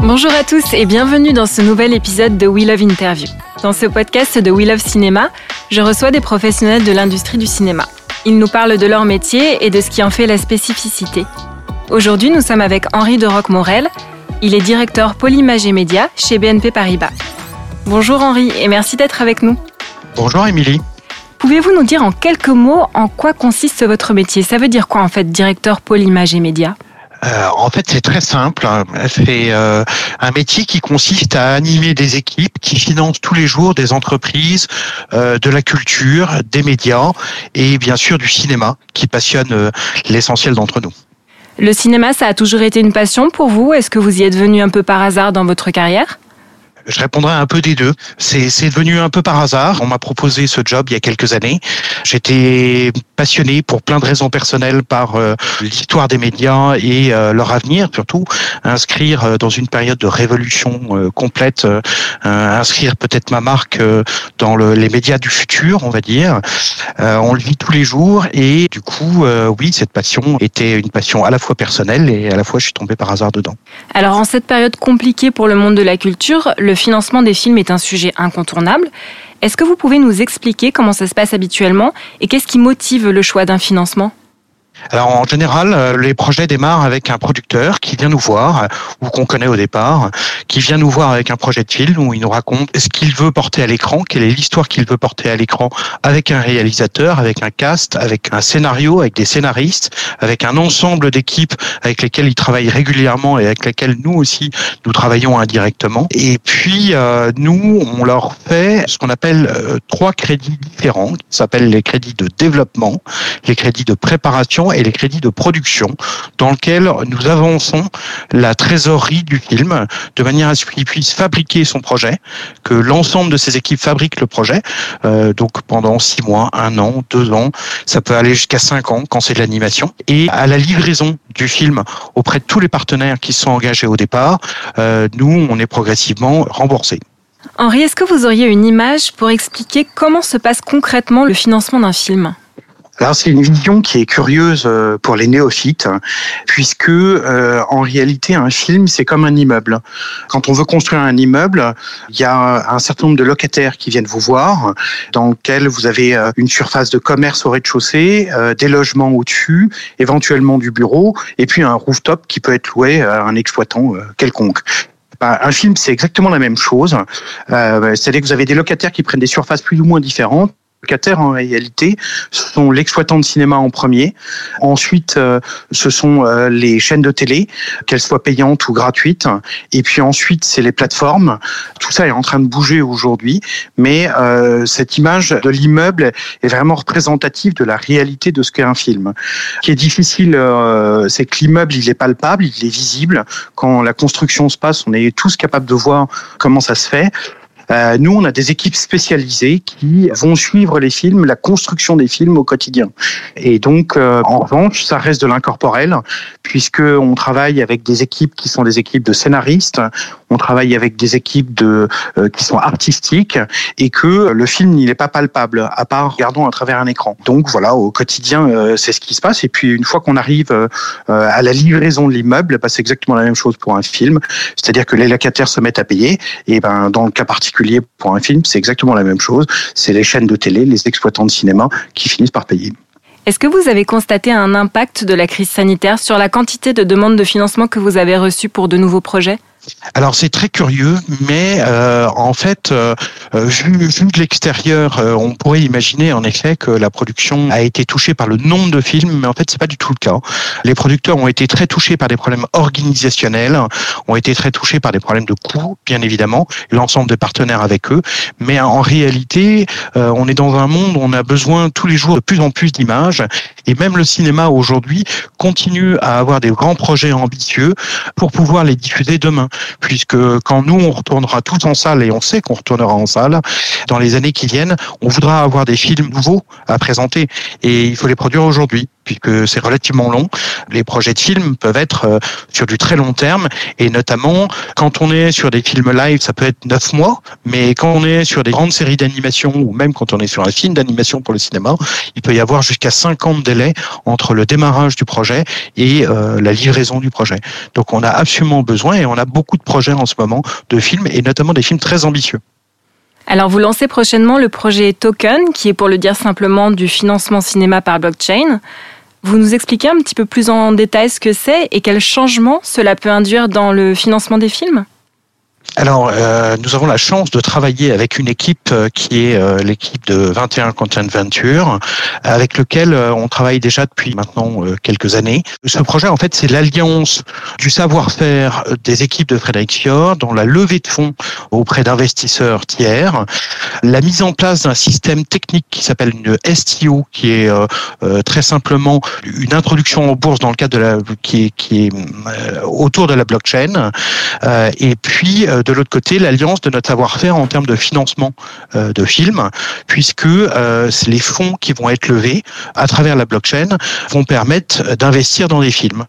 Bonjour à tous et bienvenue dans ce nouvel épisode de We Love Interview. Dans ce podcast de We Love Cinéma, je reçois des professionnels de l'industrie du cinéma. Ils nous parlent de leur métier et de ce qui en fait la spécificité. Aujourd'hui, nous sommes avec Henri de Roque-Morel. Il est directeur Polymage et Média chez BNP Paribas. Bonjour Henri et merci d'être avec nous. Bonjour Émilie. Pouvez-vous nous dire en quelques mots en quoi consiste votre métier? Ça veut dire quoi en fait, directeur Polymage et Média euh, en fait, c'est très simple. C'est euh, un métier qui consiste à animer des équipes qui financent tous les jours des entreprises, euh, de la culture, des médias et bien sûr du cinéma qui passionne l'essentiel d'entre nous. Le cinéma, ça a toujours été une passion pour vous? Est-ce que vous y êtes venu un peu par hasard dans votre carrière? Je répondrai un peu des deux. C'est, devenu un peu par hasard. On m'a proposé ce job il y a quelques années. J'étais passionné pour plein de raisons personnelles par euh, l'histoire des médias et euh, leur avenir, surtout inscrire euh, dans une période de révolution complète, inscrire peut-être ma marque dans le, les médias du futur, on va dire. on le vit tous les jours et du coup, oui, cette passion était une passion à la fois personnelle et à la fois je suis tombé par hasard dedans. Alors en cette période compliquée pour le monde de la culture, le le financement des films est un sujet incontournable. Est-ce que vous pouvez nous expliquer comment ça se passe habituellement et qu'est-ce qui motive le choix d'un financement? Alors en général, euh, les projets démarrent avec un producteur qui vient nous voir, ou qu'on connaît au départ, qui vient nous voir avec un projet de film où il nous raconte ce qu'il veut porter à l'écran, quelle est l'histoire qu'il veut porter à l'écran, avec un réalisateur, avec un cast, avec un scénario, avec des scénaristes, avec un ensemble d'équipes avec lesquelles il travaille régulièrement et avec lesquelles nous aussi nous travaillons indirectement. Et puis euh, nous, on leur fait ce qu'on appelle euh, trois crédits différents, qui s'appellent les crédits de développement, les crédits de préparation et les crédits de production dans lequel nous avançons la trésorerie du film de manière à ce qu'il puisse fabriquer son projet, que l'ensemble de ses équipes fabriquent le projet, euh, donc pendant six mois, un an, deux ans, ça peut aller jusqu'à cinq ans quand c'est de l'animation, et à la livraison du film auprès de tous les partenaires qui sont engagés au départ, euh, nous, on est progressivement remboursés. Henri, est-ce que vous auriez une image pour expliquer comment se passe concrètement le financement d'un film? Alors c'est une vision qui est curieuse euh, pour les néophytes, puisque euh, en réalité un film c'est comme un immeuble. Quand on veut construire un immeuble, il y a un certain nombre de locataires qui viennent vous voir, dans lequel vous avez euh, une surface de commerce au rez-de-chaussée, des logements au-dessus, éventuellement du bureau, et puis un rooftop qui peut être loué à un exploitant quelconque. Ben, un film, c'est exactement la même chose. C'est-à-dire que vous avez des locataires qui prennent des surfaces plus ou moins différentes locataires en réalité sont l'exploitant de cinéma en premier. Ensuite, euh, ce sont euh, les chaînes de télé, qu'elles soient payantes ou gratuites. Et puis ensuite, c'est les plateformes. Tout ça est en train de bouger aujourd'hui, mais euh, cette image de l'immeuble est vraiment représentative de la réalité de ce qu'est un film. Ce qui est difficile, c'est que l'immeuble, il est palpable, il est visible. Quand la construction se passe, on est tous capables de voir comment ça se fait. Euh, nous, on a des équipes spécialisées qui vont suivre les films, la construction des films au quotidien. Et donc, euh, en revanche, ça reste de l'incorporel, puisque on travaille avec des équipes qui sont des équipes de scénaristes, on travaille avec des équipes euh, qui sont artistiques, et que le film il n'est pas palpable, à part regardons à travers un écran. Donc voilà, au quotidien, c'est ce qui se passe. Et puis une fois qu'on arrive à la livraison de l'immeuble, bah, c'est exactement la même chose pour un film, c'est-à-dire que les locataires se mettent à payer, et ben dans le cas particulier pour un film, c'est exactement la même chose. C'est les chaînes de télé, les exploitants de cinéma qui finissent par payer. Est-ce que vous avez constaté un impact de la crise sanitaire sur la quantité de demandes de financement que vous avez reçues pour de nouveaux projets? Alors c'est très curieux, mais euh, en fait, euh, euh, vu, vu, de l'extérieur, on pourrait imaginer en effet que la production a été touchée par le nombre de films, mais en fait c'est pas du tout le cas. Les producteurs ont été très touchés par des problèmes organisationnels, ont été très touchés par des problèmes de coûts, bien évidemment, l'ensemble des partenaires avec eux. Mais en réalité, on est dans un monde où on a besoin tous les jours de plus en plus d'images, et même le cinéma aujourd'hui continue à avoir des grands projets ambitieux pour pouvoir les diffuser demain puisque quand nous, on retournera tous en salle, et on sait qu'on retournera en salle, dans les années qui viennent, on voudra avoir des films nouveaux à présenter, et il faut les produire aujourd'hui puisque c'est relativement long. Les projets de films peuvent être euh, sur du très long terme et notamment quand on est sur des films live, ça peut être neuf mois, mais quand on est sur des grandes séries d'animation ou même quand on est sur un film d'animation pour le cinéma, il peut y avoir jusqu'à 50 délais entre le démarrage du projet et euh, la livraison du projet. Donc on a absolument besoin et on a beaucoup de projets en ce moment de films et notamment des films très ambitieux. Alors vous lancez prochainement le projet Token, qui est pour le dire simplement du financement cinéma par blockchain. Vous nous expliquez un petit peu plus en détail ce que c'est et quels changements cela peut induire dans le financement des films? Alors, euh, nous avons la chance de travailler avec une équipe euh, qui est euh, l'équipe de 21 Content Venture, avec lequel on travaille déjà depuis maintenant quelques années. Ce projet, en fait, c'est l'alliance du savoir-faire des équipes de Frédéric Fior dans la levée de fonds auprès d'investisseurs tiers, la mise en place d'un système technique qui s'appelle une STO, qui est très simplement une introduction en bourse dans le cadre de la qui est, qui est autour de la blockchain, et puis de l'autre côté, l'alliance de notre savoir-faire en termes de financement euh, de films, puisque euh, les fonds qui vont être levés à travers la blockchain vont permettre d'investir dans des films.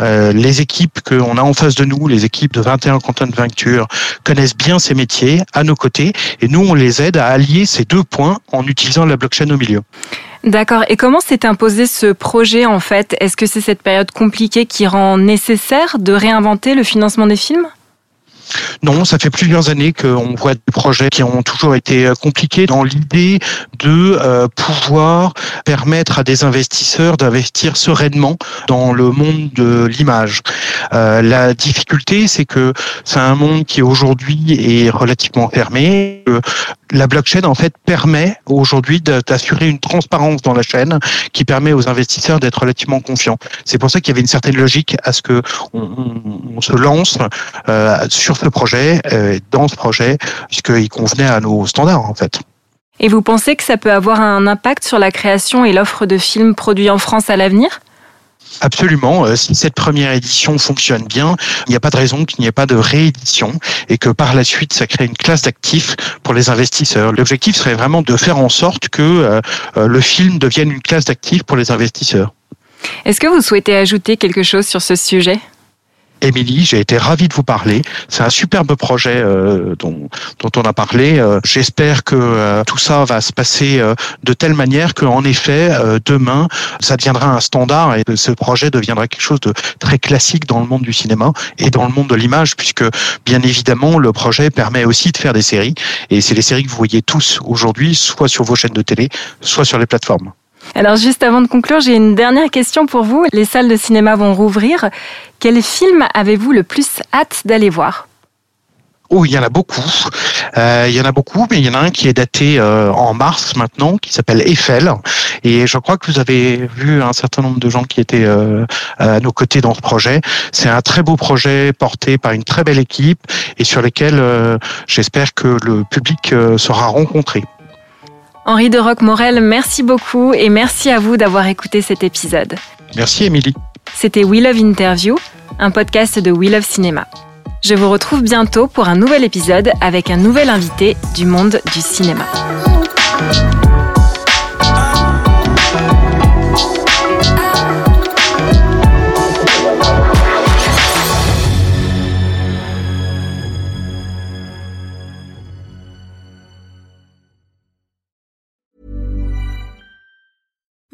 Euh, les équipes qu'on a en face de nous, les équipes de 21 Content Venture, connaissent bien ces métiers à nos côtés, et nous, on les aide à allier ces deux points en utilisant la blockchain au milieu. D'accord. Et comment s'est imposé ce projet en fait? Est-ce que c'est cette période compliquée qui rend nécessaire de réinventer le financement des films? Non, ça fait plusieurs années qu'on voit des projets qui ont toujours été euh, compliqués dans l'idée de euh, pouvoir permettre à des investisseurs d'investir sereinement dans le monde de l'image. Euh, la difficulté, c'est que c'est un monde qui aujourd'hui est relativement fermé. La blockchain, en fait, permet aujourd'hui d'assurer une transparence dans la chaîne qui permet aux investisseurs d'être relativement confiants. C'est pour ça qu'il y avait une certaine logique à ce que on, se lance sur ce projet, euh, dans ce projet, puisqu'il convenait à nos standards en fait. Et vous pensez que ça peut avoir un impact sur la création et l'offre de films produits en France à l'avenir? Absolument. Euh, si cette première édition fonctionne bien, il n'y a pas de raison qu'il n'y ait pas de réédition et que par la suite, ça crée une classe d'actifs pour les investisseurs. L'objectif serait vraiment de faire en sorte que euh, le film devienne une classe d'actifs pour les investisseurs. Est-ce que vous souhaitez ajouter quelque chose sur ce sujet? Émilie, j'ai été ravi de vous parler. C'est un superbe projet euh, dont, dont, on a parlé. Euh, j'espère que euh, tout ça va se passer de telle manière qu'en effet, demain, ça deviendra un standard et ce projet deviendra quelque chose de très classique dans le monde du cinéma et dans le monde de l'image, puisque bien évidemment, le projet permet aussi de faire des séries. Et c'est les séries que vous voyez tous aujourd'hui, soit sur vos chaînes de télé, soit sur les plateformes. Alors juste avant de conclure, j'ai une dernière question pour vous. Les salles de cinéma vont rouvrir. Quel film avez-vous le plus hâte d'aller voir? Oh, il y en a beaucoup. Euh, il y en a beaucoup, mais il y en a un qui est daté euh, en mars maintenant, qui s'appelle Eiffel. Et je crois que vous avez vu un certain nombre de gens qui étaient euh, à nos côtés dans ce projet. C'est un très beau projet porté par une très belle équipe et sur lequel j'espère que le public sera rencontré. Henri de Roc-Morel, merci beaucoup et merci à vous d'avoir écouté cet épisode. Merci Émilie. C'était We Love Interview, un podcast de We Love Cinéma. Je vous retrouve bientôt pour un nouvel épisode avec un nouvel invité du monde du cinéma.